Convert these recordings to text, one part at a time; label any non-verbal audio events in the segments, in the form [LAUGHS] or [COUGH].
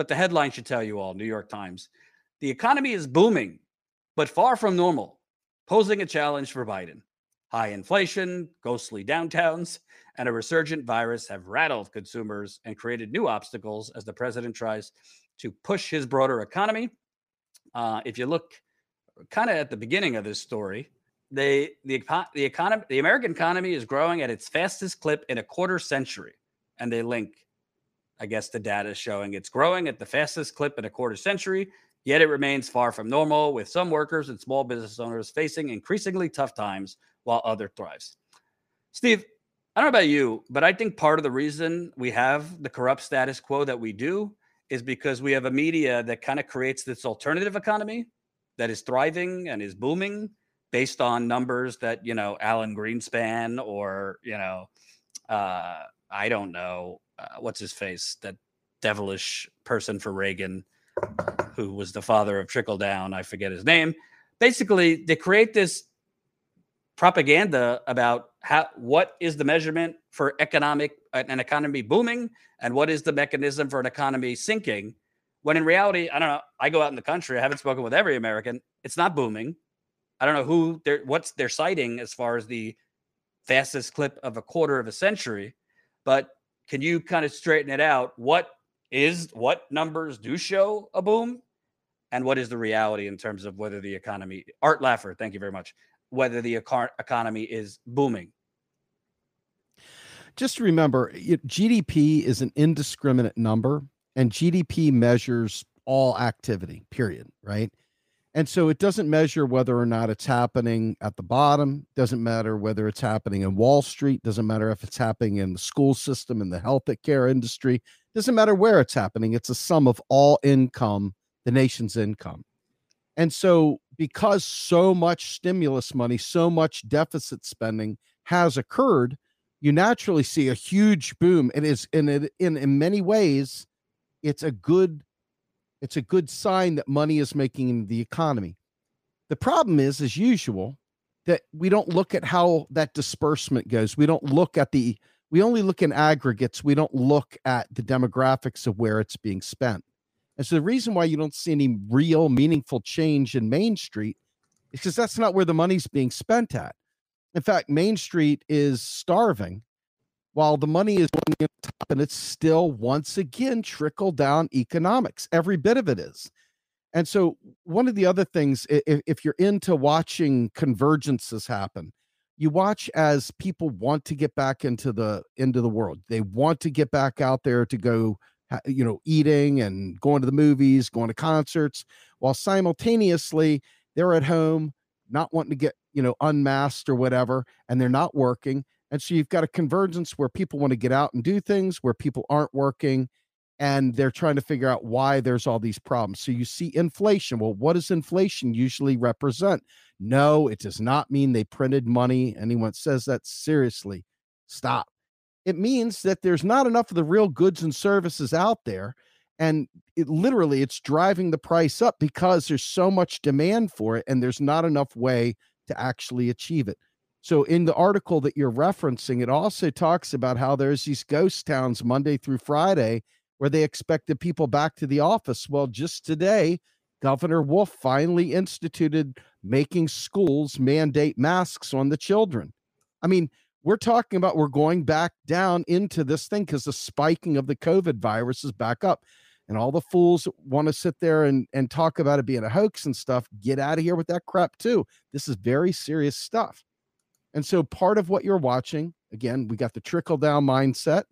but the headline should tell you all New York Times. The economy is booming, but far from normal, posing a challenge for Biden. High inflation, ghostly downtowns, and a resurgent virus have rattled consumers and created new obstacles as the president tries to push his broader economy. Uh, if you look kind of at the beginning of this story, they the the economy the American economy is growing at its fastest clip in a quarter century, and they link, I guess the data is showing it's growing at the fastest clip in a quarter century. Yet it remains far from normal, with some workers and small business owners facing increasingly tough times while other thrives. Steve, I don't know about you, but I think part of the reason we have the corrupt status quo that we do is because we have a media that kind of creates this alternative economy that is thriving and is booming based on numbers that you know Alan Greenspan or you know uh, I don't know uh, what's his face? That devilish person for Reagan who was the father of trickle down I forget his name. Basically they create this propaganda about how what is the measurement for economic an economy booming and what is the mechanism for an economy sinking when in reality i don't know i go out in the country i haven't spoken with every american it's not booming. I don't know who they're what's they're citing as far as the fastest clip of a quarter of a century, but can you kind of straighten it out? What is what numbers do show a boom, and what is the reality in terms of whether the economy? Art Laffer, thank you very much. Whether the economy is booming. Just remember, GDP is an indiscriminate number, and GDP measures all activity. Period. Right and so it doesn't measure whether or not it's happening at the bottom, doesn't matter whether it's happening in Wall Street, doesn't matter if it's happening in the school system, in the health care industry, doesn't matter where it's happening. It's a sum of all income, the nation's income. And so because so much stimulus money, so much deficit spending has occurred, you naturally see a huge boom. It is in it in, in many ways, it's a good it's a good sign that money is making the economy. The problem is, as usual, that we don't look at how that disbursement goes. We don't look at the, we only look in aggregates. We don't look at the demographics of where it's being spent. And so the reason why you don't see any real meaningful change in Main Street is because that's not where the money's being spent at. In fact, Main Street is starving while the money is going in top and it's still once again trickle down economics. Every bit of it is. And so one of the other things if, if you're into watching convergences happen you watch as people want to get back into the into the world. They want to get back out there to go you know eating and going to the movies going to concerts while simultaneously they're at home not wanting to get you know unmasked or whatever and they're not working and so you've got a convergence where people want to get out and do things, where people aren't working, and they're trying to figure out why there's all these problems. So you see inflation. Well, what does inflation usually represent? No, it does not mean they printed money. Anyone says that seriously, stop. It means that there's not enough of the real goods and services out there. And it literally it's driving the price up because there's so much demand for it and there's not enough way to actually achieve it. So in the article that you're referencing, it also talks about how there's these ghost towns Monday through Friday where they expected people back to the office. Well, just today, Governor Wolf finally instituted making schools mandate masks on the children. I mean, we're talking about we're going back down into this thing because the spiking of the COVID virus is back up. And all the fools want to sit there and, and talk about it being a hoax and stuff. Get out of here with that crap, too. This is very serious stuff. And so part of what you're watching, again, we got the trickle down mindset.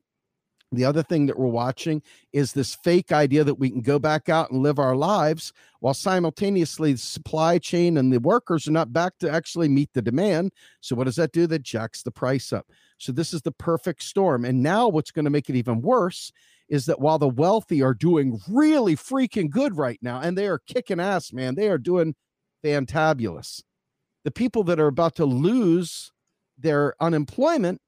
The other thing that we're watching is this fake idea that we can go back out and live our lives while simultaneously the supply chain and the workers are not back to actually meet the demand. So, what does that do? That jacks the price up. So, this is the perfect storm. And now, what's going to make it even worse is that while the wealthy are doing really freaking good right now and they are kicking ass, man, they are doing fantabulous the people that are about to lose their unemployment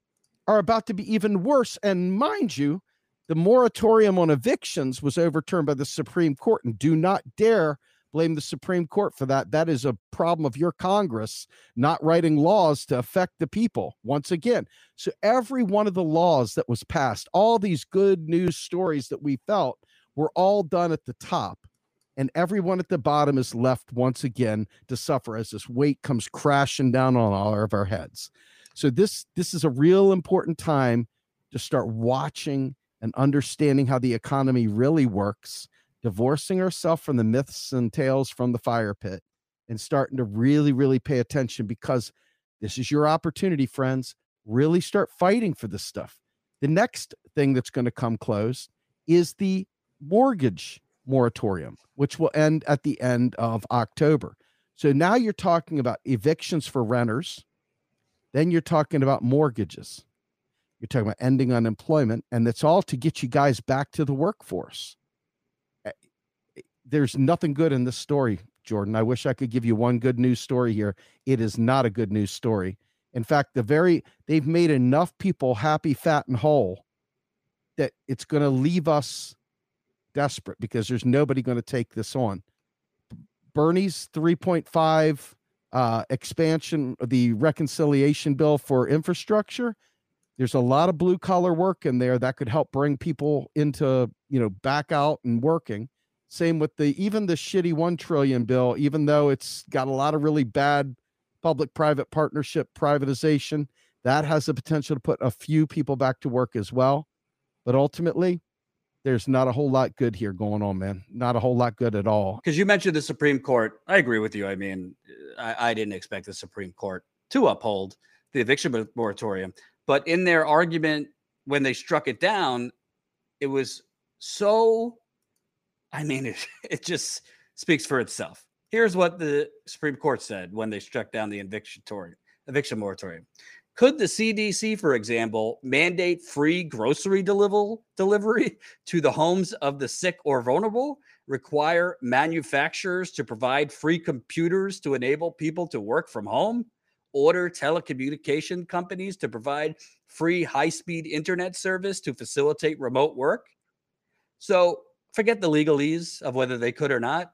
are about to be even worse. And mind you, the moratorium on evictions was overturned by the Supreme Court. And do not dare blame the Supreme Court for that. That is a problem of your Congress not writing laws to affect the people once again. So every one of the laws that was passed, all these good news stories that we felt we're all done at the top and everyone at the bottom is left once again to suffer as this weight comes crashing down on all of our heads. So this this is a real important time to start watching and understanding how the economy really works divorcing ourselves from the myths and tales from the fire pit and starting to really really pay attention because this is your opportunity friends. Really start fighting for this stuff. The next thing that's going to come close is the mortgage moratorium, which will end at the end of October. So now you're talking about evictions for renters. Then you're talking about mortgages. You're talking about ending unemployment, and it's all to get you guys back to the workforce. Eh, eh, there's nothing good in this story, Jordan. I wish I could give you one good news story here. It is not a good news story. In fact, the very they've made enough people happy, fat, and whole that it's going to leave us desperate because there's nobody going to take this on. Bernie's 3.5 uh, expansion, of the reconciliation bill for infrastructure. There's a lot of blue collar work in there that could help bring people into, you know, back out and working. Same with the even the shitty 1 trillion bill, even though it's got a lot of really bad public private partnership privatization, that has the potential to put a few people back to work as well. But ultimately, there's not a whole lot good here going on, man. Not a whole lot good at all. Because you mentioned the Supreme Court. I agree with you. I mean, uh, I, I, didn't expect the Supreme Court to uphold the eviction moratorium. But in their argument, when they struck it down, it was so, I mean, [LAUGHS] it, it just speaks for itself. Here's what the Supreme Court said when they struck down the eviction, eviction moratorium. Could the CDC, for example, mandate free grocery deliver- delivery [LAUGHS] to the homes of the sick or vulnerable? Require manufacturers to provide free computers to enable people to work from home? Order telecommunication companies to provide free high speed internet service to facilitate remote work? So forget the legalese of whether they could or not.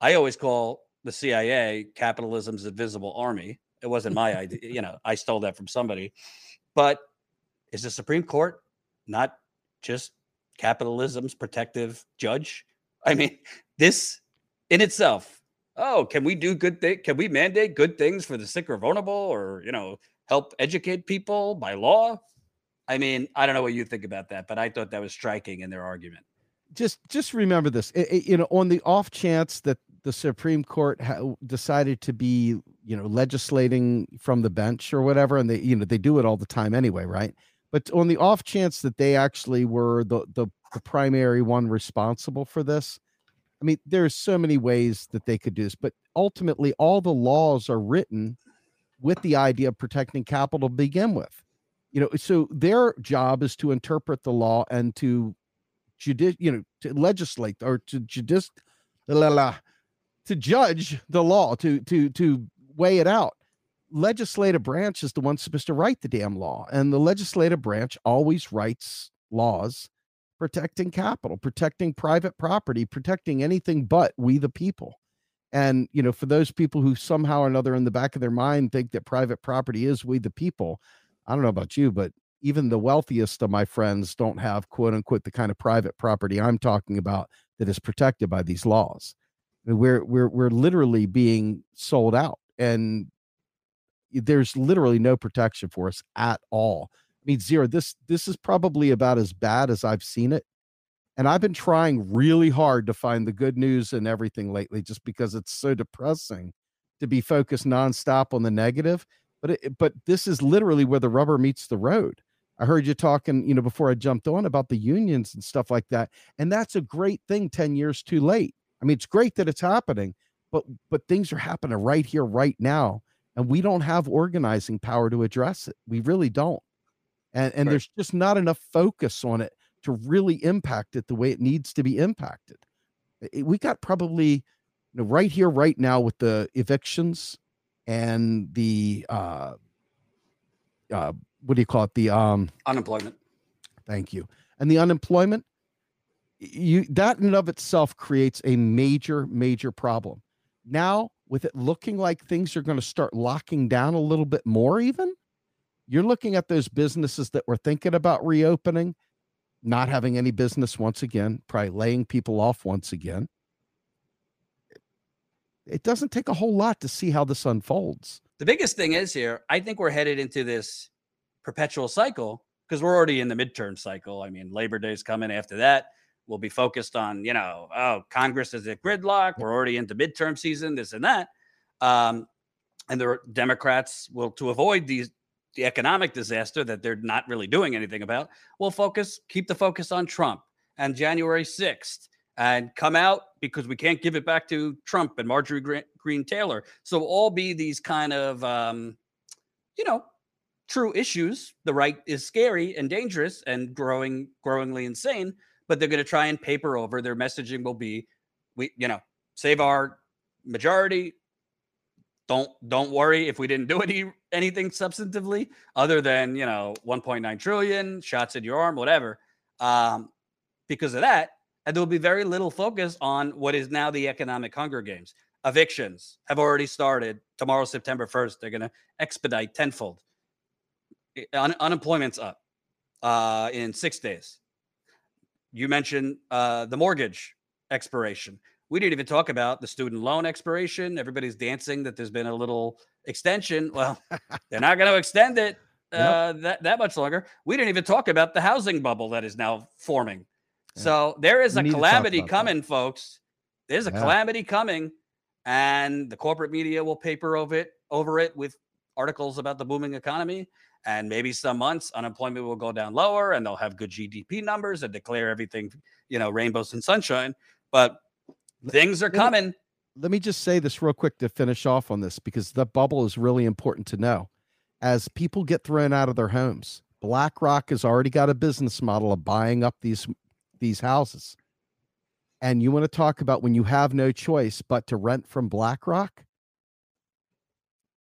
I always call the CIA capitalism's invisible army it wasn't my idea. You know, I stole that from somebody. But is the Supreme Court not just capitalism's protective judge? I mean, this in itself. Oh, can we do good thing? Can we mandate good things for the sick or vulnerable, or you know, help educate people by law? I mean, I don't know what you think about that, but I thought that was striking in their argument. Just, just remember this. It, it, you know, on the off chance that the Supreme Court ha- decided to be, you know, legislating from the bench or whatever, and they, you know, they do it all the time anyway, right? But on the off chance that they actually were the the, the primary one responsible for this, I mean, there's so many ways that they could do this, but ultimately, all the laws are written with the idea of protecting capital to begin with. You know, so their job is to interpret the law and to judic, you know, to legislate or to judic, la, la, to judge the law, to to to weigh it out. Legislative branch is the one supposed to write the damn law, and the legislative branch always writes laws protecting capital, protecting private property, protecting anything but we the people. And you know, for those people who somehow or another in the back of their mind think that private property is we the people, I don't know about you, but even the wealthiest of my friends don't have quote unquote the kind of private property I'm talking about that is protected by these laws we're we're we're literally being sold out and there's literally no protection for us at all. I mean zero this this is probably about as bad as i've seen it and i've been trying really hard to find the good news and everything lately just because it's so depressing to be focused nonstop on the negative but it, but this is literally where the rubber meets the road. I heard you talking you know before i jumped on about the unions and stuff like that and that's a great thing 10 years too late. I mean, it's great that it's happening, but but things are happening right here, right now, and we don't have organizing power to address it. We really don't, and and right. there's just not enough focus on it to really impact it the way it needs to be impacted. We got probably you know, right here, right now, with the evictions and the uh, uh, what do you call it? The um, unemployment. Thank you. And the unemployment, you that in and of itself creates a major major problem now with it looking like things are going to start locking down a little bit more even you're looking at those businesses that were thinking about reopening not having any business once again, probably laying people off once again. It doesn't take a whole lot to see how this unfolds. The biggest thing is here, I think we're headed into this perpetual cycle because we're already in the midterm cycle. I mean, Labor Day's coming after that. We'll be focused on, you know, oh, Congress is at gridlock. We're already into midterm season, this and that. Um, and the Democrats will, to avoid these the economic disaster that they're not really doing anything about, will focus, keep the focus on Trump and January 6th and come out because we can't give it back to Trump and Marjorie Green Taylor. So all be these kind of, um, you know, true issues. The right is scary and dangerous and growing, growingly insane. But they're going to try and paper over. Their messaging will be, we, you know, save our majority, don't don't worry if we didn't do any anything substantively other than you know 1.9 trillion shots in your arm whatever. Um, because of that and there will be very little focus on what is now the economic hunger games. Evictions have already started. Tomorrow september 1st they're going to expedite tenfold. Un- unemployment's up uh, in six days you mentioned uh, the mortgage expiration we didn't even talk about the student loan expiration. Everybody's dancing that there's been a little extension. [LAUGHS] Well, they're not going to extend it uh, yep. that, that much longer. We didn't even talk about the housing bubble that is now forming. Yeah. So there is we a calamity coming, that. folks. There's a yeah. calamity coming, and the corporate media will paper over it over it with articles about the booming economy. And maybe some months unemployment will go down lower, and they'll have good GDP numbers and declare everything, you know, rainbows and sunshine. But Things are coming. Let me just say this real quick to finish off on this because the bubble is really important to know. As people get thrown out of their homes, BlackRock has already got a business model of buying up these these houses. And you want to talk about when you have no choice but to rent from BlackRock?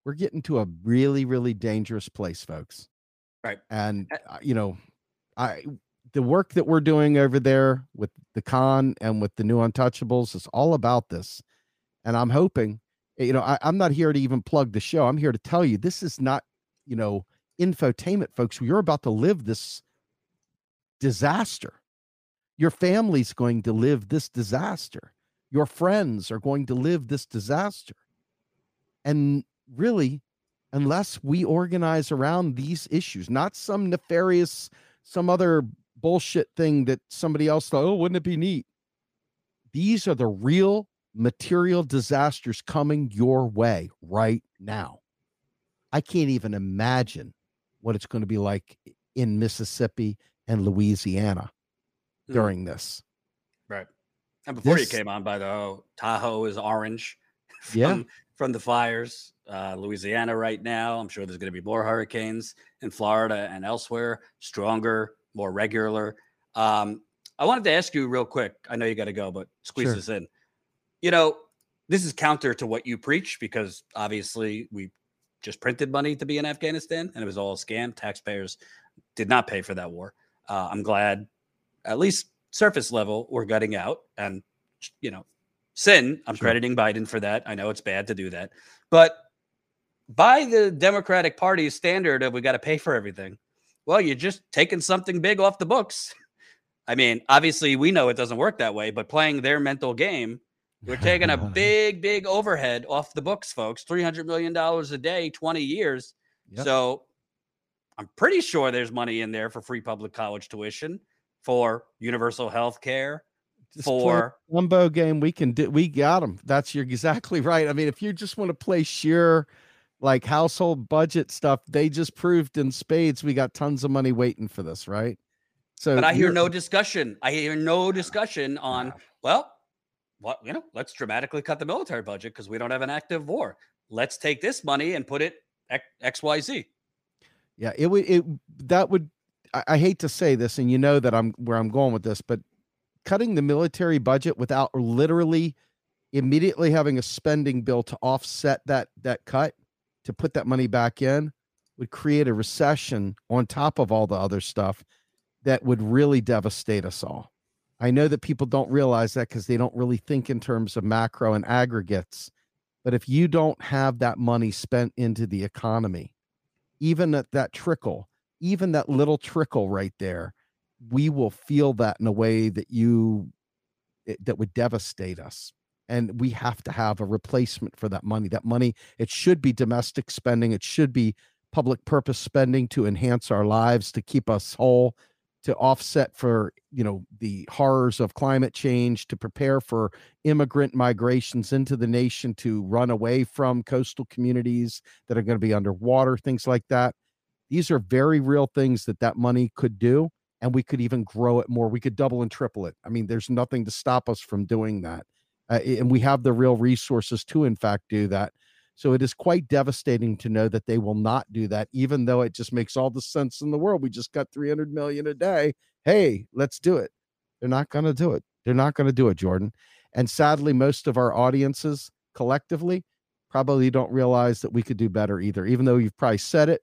We're getting to a really, really dangerous place, folks. Right. And uh, you know, I the work that we're doing over there with the con and with the new untouchables is all about this. And i'm hoping eh, you know I, i'm not here to even plug the show. I'm here to tell you this is not you know infotainment folks. You're about to live this disaster. Your family's going to live this disaster. Your friends are going to live this disaster. And really unless we organize around these issues not some nefarious some other bullshit thing that somebody else thought, oh, wouldn't it be neat? These are the real material disasters coming your way right now. I can't even imagine what it's going to be like in Mississippi and Louisiana mm. during this. Right. And before this, you came on, by the way, Tahoe is orange from, yeah. from the fires. Uh, Louisiana right now. I'm sure there's going to be more hurricanes in Florida and elsewhere, stronger more regular. Um, I wanted to ask you real quick. I know you got to go, but squeeze sure. this in. You know, this is counter to what you preach because obviously we just printed money to be in Afghanistan and it was all a scam. Taxpayers did not pay for that war. Uh, I'm glad, at least surface level, we're gutting out. And, you know, sin, I'm sure. crediting Biden for that. I know it's bad to do that. But by the Democratic Party's standard of we got to pay for everything, well, you're just taking something big off the books. I mean, obviously, we know it doesn't work that way, but playing their mental game, we're taking a [LAUGHS] big, big overhead off the books, folks. $300 million a day, 20 years. Yep. So I'm pretty sure there's money in there for free public college tuition, for universal health care, for Lumbo game. We can do, we got them. That's you're exactly right. I mean, if you just want to play sheer like household budget stuff, they just proved in spades we got tons of money waiting for this, right? So, but I hear no discussion. I hear no discussion on well, what you know, let's dramatically cut the military budget because we don't have an active war. Let's take this money and put it X Y Z. Yeah, it would it that would I, I hate to say this, and you know that I'm where I'm going with this, but cutting the military budget without literally immediately having a spending bill to offset that that cut to put that money back in would create a recession on top of all the other stuff that would really devastate us all. I know that people don't realize that because they don't really think in terms of macro and aggregates. But if you don't have that money spent into the economy, even at that trickle, even that little trickle right there, we will feel that in a way that you it, that would devastate us and we have to have a replacement for that money. That money it should be domestic spending. It should be public purpose spending to enhance our lives to keep us whole to offset for you know the horrors of climate change to prepare for immigrant migrations into the nation to run away from coastal communities that are going to be underwater things like that. These are very real things that that money could do and we could even grow it more. We could double and triple it. I mean there's nothing to stop us from doing that uh, and we have the real resources to in fact do that so it is quite devastating to know that they will not do that, even though it just makes all the sense in the world. We just got 300 million a day. Hey, let's do it. They're not going to do it. They're not going to do it, Jordan. And sadly, most of our audiences collectively probably don't realize that we could do better either, even though you've probably said it.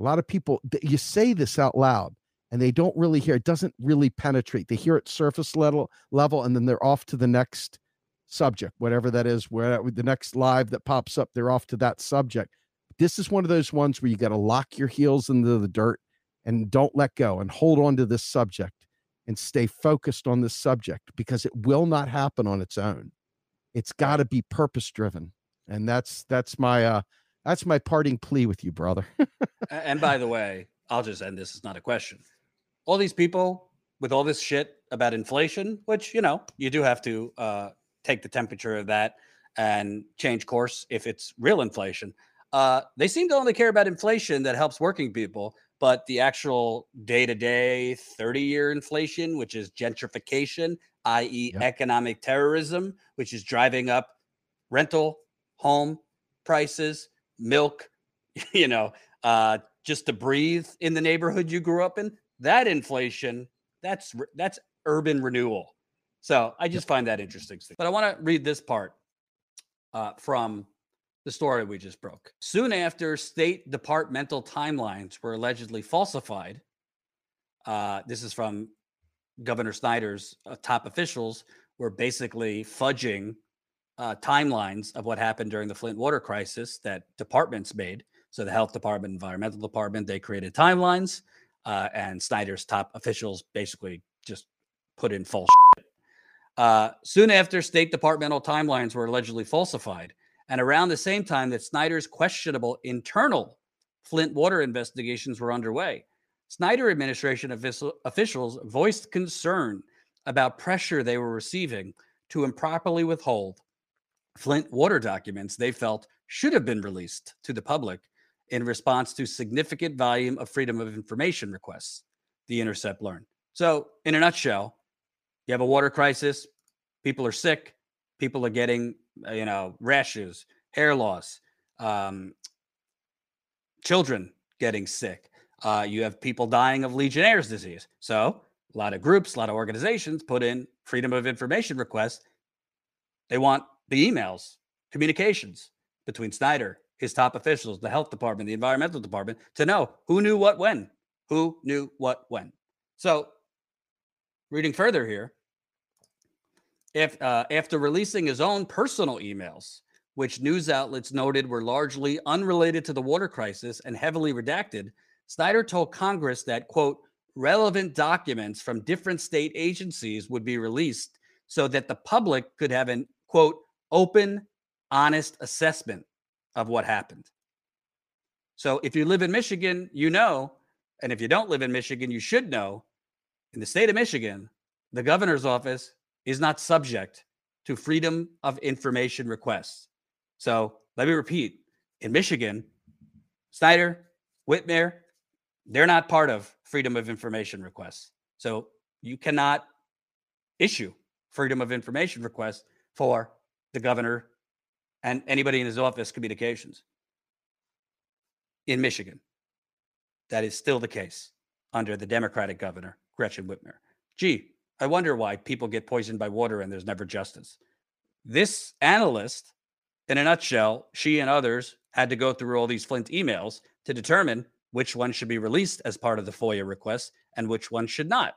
A lot of people, you say this out loud and they don't really hear it, doesn't really penetrate. They hear it surface level, level and then they're off to the next subject, whatever that is, where the next live that pops up, they're off to that subject. This is one of those ones where you got to lock your heels into the dirt and don't let go and hold on to this subject and stay focused on this subject because it will not happen on its own. It's got to be purpose driven. And that's that's my uh that's my parting plea with you, brother. [LAUGHS] and by the way, I'll just end this. It's not a question. All these people with all this shit about inflation, which you know you do have to uh, take the temperature of that and change course if it's real inflation. Uh, they seem to only care about inflation that helps working people, but the actual day to day 30 year inflation, which is gentrification, i.e., yep. economic terrorism, which is driving up rental, home prices, milk, [LAUGHS] you know, uh, just to breathe in the neighborhood you grew up in. That inflation, that's that's urban renewal. So I just find that interesting. But I want to read this part uh, from the story we just broke. Soon after state departmental timelines were allegedly falsified, uh, this is from Governor Snyder's uh, top officials, were basically fudging uh, timelines of what happened during the Flint water crisis that departments made. So the health department, environmental department, they created timelines, uh, and Snyder's top officials basically just put in false. Uh, soon after, state departmental timelines were allegedly falsified, and around the same time that Snyder's questionable internal Flint water investigations were underway, Snyder administration officials voiced concern about pressure they were receiving to improperly withhold Flint water documents they felt should have been released to the public in response to significant volume of freedom of information requests, The Intercept learned. So, in a nutshell, you have a water crisis, people are sick, people are getting, uh, you know, rashes, hair loss, um, children getting sick. Uh, you have people dying of Legionnaire's disease. So, a lot of groups, a lot of organizations put in freedom of information requests. They want the emails, communications between Snyder, his top officials, the health department, the environmental department to know who knew what when, who knew what when. So, reading further here, if uh, after releasing his own personal emails, which news outlets noted were largely unrelated to the water crisis and heavily redacted, Snyder told Congress that, quote, relevant documents from different state agencies would be released so that the public could have an, quote, open, honest assessment of what happened. So if you live in Michigan, you know, and if you don't live in Michigan, you should know in the state of Michigan, the governor's office is not subject to freedom of information requests. So let me repeat in Michigan, Snyder, Whitmer, they're not part of freedom of information requests. So you cannot issue freedom of information requests for the governor and anybody in his office communications in Michigan. That is still the case under the Democratic governor, Gretchen Whitmer. Gee, I wonder why people get poisoned by water and there's never justice. This analyst, in a nutshell, she and others had to go through all these Flint emails to determine which one should be released as part of the FOIA request and which one should not.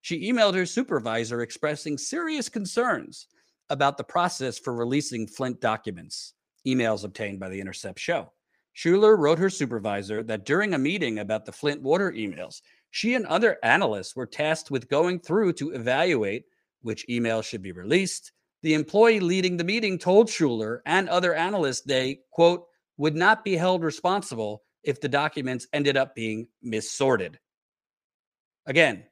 She emailed her supervisor expressing serious concerns about the process for releasing Flint documents, emails obtained by the Intercept show. Schuler wrote her supervisor that during a meeting about the Flint water emails, she and other analysts were tasked with going through to evaluate which emails should be released. The employee leading the meeting told Schuler and other analysts they, quote, would not be held responsible if the documents ended up being missorted. Again,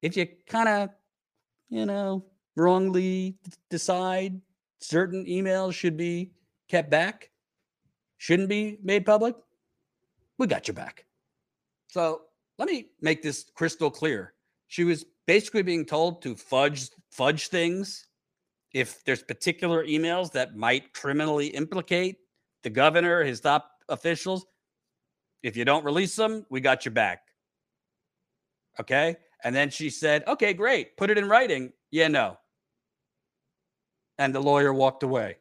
if you kind of, you know, wrongly decide certain emails should be kept back, shouldn't be made public, we got your back. So let me make this crystal clear. She was basically being told to fudge fudge things if there's particular emails that might criminally implicate the governor, his top officials. If you don't release them, we got your back. Okay. And then she said, okay, great. Put it in writing. Yeah, no. And the lawyer walked away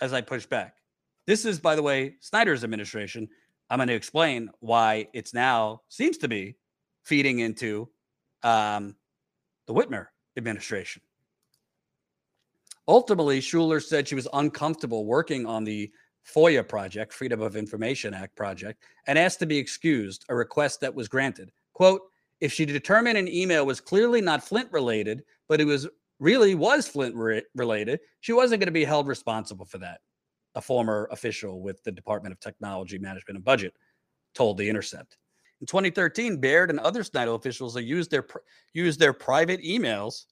as I pushed back. This is, by the way, Snyder's administration. I'm going to explain why it's now seems to be feeding into um, the Whitmer administration. Ultimately, Schuler said she was uncomfortable working on the FOIA project, Freedom of Information Act project, and asked to be excused, a request that was granted. Quote, if she determined an email was clearly not Flint related, but it was really was Flint re- related, she wasn't going to be held responsible for that a former official with the Department of Technology Management and Budget told The Intercept. In 2013, Baird and other Snyder officials used their used their private emails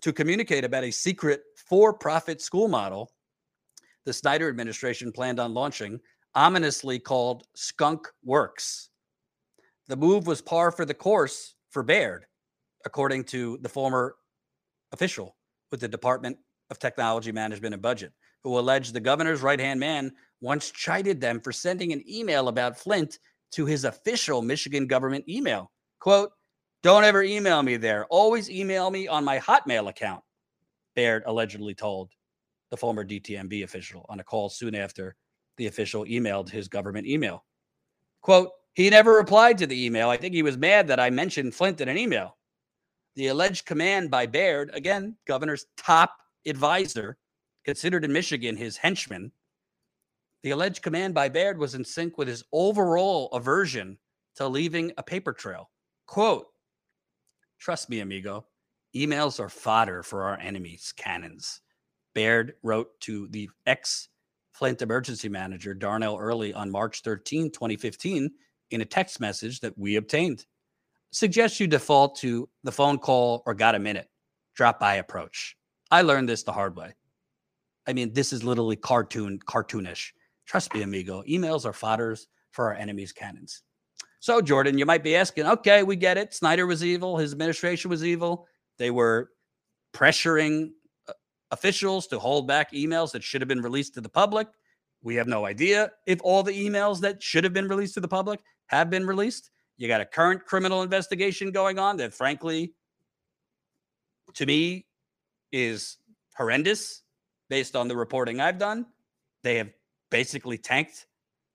to communicate about a secret for-profit school model the Snyder administration planned on launching, ominously called Skunk Works. The move was par for the course for Baird, according to the former official with the Department of Technology Management and Budget who alleged the governor's right hand man once chided them for sending an email about Flint to his official Michigan government email. Quote, don't ever email me there. Always email me on my Hotmail account, Baird allegedly told the former DTMB official on a call soon after the official emailed his government email. Quote, he never replied to the email. I think he was mad that I mentioned Flint in an email. The alleged command by Baird, again, governor's top advisor, considered in Michigan his henchman, the alleged command by Baird was in sync with his overall aversion to leaving a paper trail. Quote, trust me, amigo, emails are fodder for our enemies' cannons. Baird wrote to the ex Flint emergency manager, Darnell Earley, on March 13, 2015, in a text message that we obtained. Suggest you default to the phone call or got a minute, drop by approach. I learned this the hard way. I mean, this is literally cartoon, cartoonish. Trust me, amigo. Emails are fodders for our enemies' cannons. So, Jordan, you might be asking, okay, we get it. Snyder was evil. His administration was evil. They were pressuring uh, officials to hold back emails that should have been released to the public. We have no idea if all the emails that should have been released to the public have been released. You got a current criminal investigation going on that, frankly, to me, is horrendous based on the reporting I've done. They have basically tanked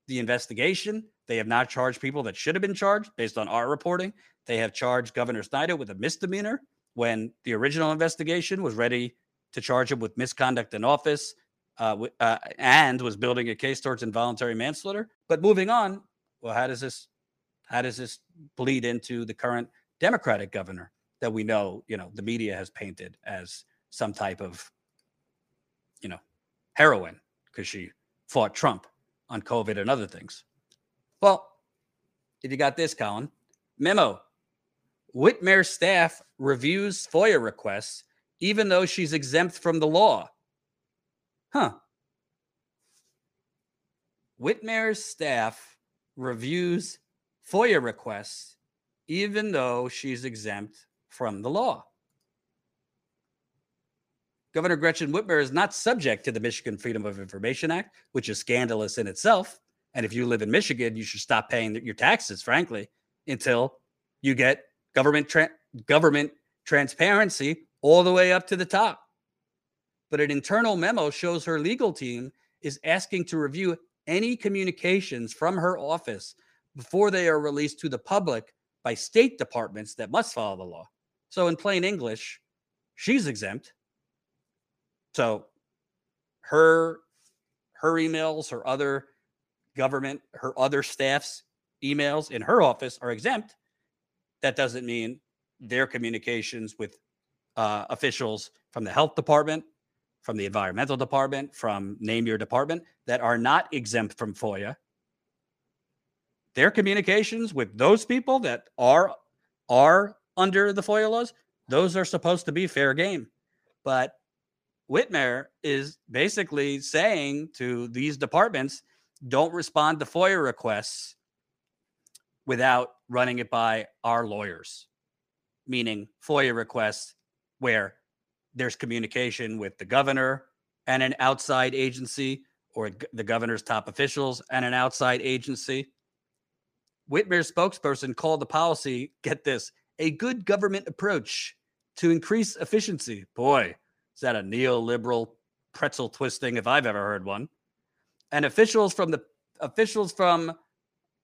the investigation. They have not charged people that should have been charged based on our reporting. They have charged Governor Snyder with a misdemeanor when the original investigation was ready to charge him with misconduct in office uh, uh, and was building a case towards involuntary manslaughter. But moving on, well, how does this how does this bleed into the current Democratic governor that we know, you know, the media has painted as some type of you know, heroine because she fought Trump on COVID and other things. Well, if you got this, Colin, memo Whitmer staff reviews FOIA requests even though she's exempt from the law. Huh. Whitmer's staff reviews FOIA requests even though she's exempt from the law. Governor Gretchen Whitmer is not subject to the Michigan Freedom of Information Act, which is scandalous in itself. And if you live in Michigan, you should stop paying your taxes, frankly, until you get government tra- government transparency all the way up to the top. But an internal memo shows her legal team is asking to review any communications from her office before they are released to the public by state departments that must follow the law. So, in plain English, she's exempt so her her emails, her other government, her other staff's emails in her office are exempt, that doesn't mean their communications with uh, officials from the health department, from the environmental department, from name your department that are not exempt from FOIA. Their communications with those people that are are under the FOIA laws, those are supposed to be fair game. But Whitmer is basically saying to these departments, don't respond to FOIA requests without running it by our lawyers, meaning FOIA requests where there's communication with the governor and an outside agency or the governor's top officials and an outside agency. Whitmer's spokesperson called the policy, get this, a good government approach to increase efficiency. Boy, is that a neoliberal pretzel twisting if I've ever heard one? And officials from the officials from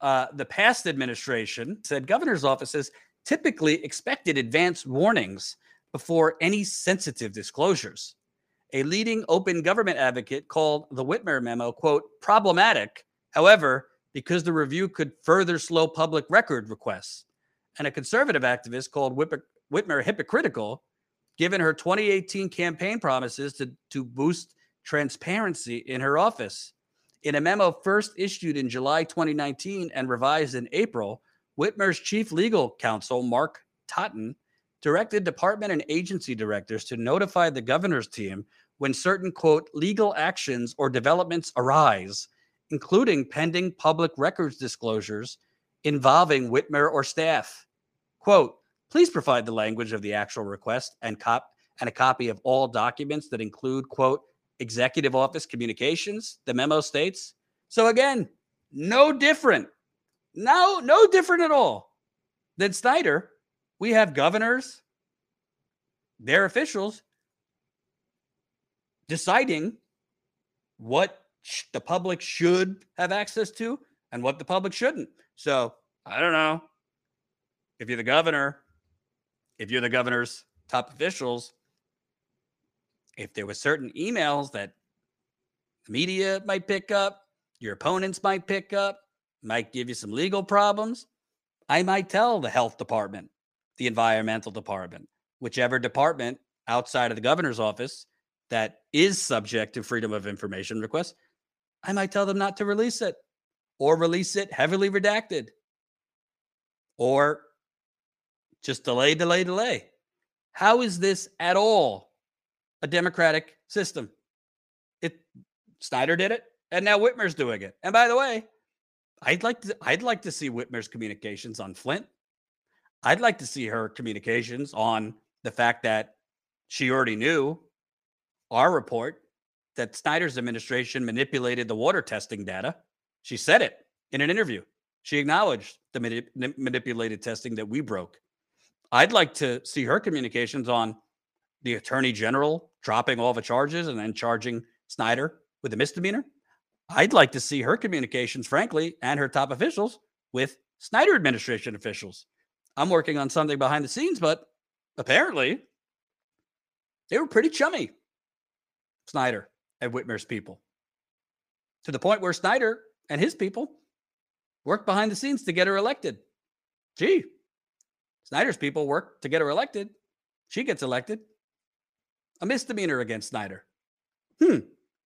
uh, the past administration said governor's offices typically expected advance warnings before any sensitive disclosures. A leading open government advocate called the Whitmer memo, quote, problematic. However, because the review could further slow public record requests. And a conservative activist called Whitmer, Whitmer hypocritical, given her 2018 campaign promises to, to boost transparency in her office. In a memo first issued in July 2019 and revised in April, Whitmer's chief legal counsel, Mark Totten, directed department and agency directors to notify the governor's team when certain, quote, legal actions or developments arise, including pending public records disclosures involving Whitmer or staff. Quote, please provide the language of the actual request and, cop- and a copy of all documents that include, quote, executive office communications, the memo states. So again, no different. No, no different at all than Snyder. We have governors, their officials deciding what sh- the public should have access to and what the public shouldn't. So I don't know if you're the governor, if you're the governor's top officials, if there were certain emails that the media might pick up, your opponents might pick up, might give you some legal problems, I might tell the health department, the environmental department, whichever department outside of the governor's office that is subject to freedom of information requests, I might tell them not to release it or release it heavily redacted or just delay, delay, delay. How is this at all a democratic system. It Snyder did it, and now Whitmer's doing it. And by the way, I'd like to I'd like to see Whitmer's communications on Flint. I'd like to see her communications on the fact that she already knew our report that Snyder's administration manipulated the water testing data. She said it in an interview. She acknowledged the manip- manipulated testing that we broke. I'd like to see her communications on the attorney general dropping all the charges and then charging Snyder with a misdemeanor. I'd like to see her communications, frankly, and her top officials with Snyder administration officials. I'm working on something behind the scenes, but apparently they were pretty chummy, Snyder and Whitmer's people, to the point where Snyder and his people worked behind the scenes to get her elected. Gee, Snyder's people work to get her elected. She gets elected a misdemeanor against Snyder. Hmm.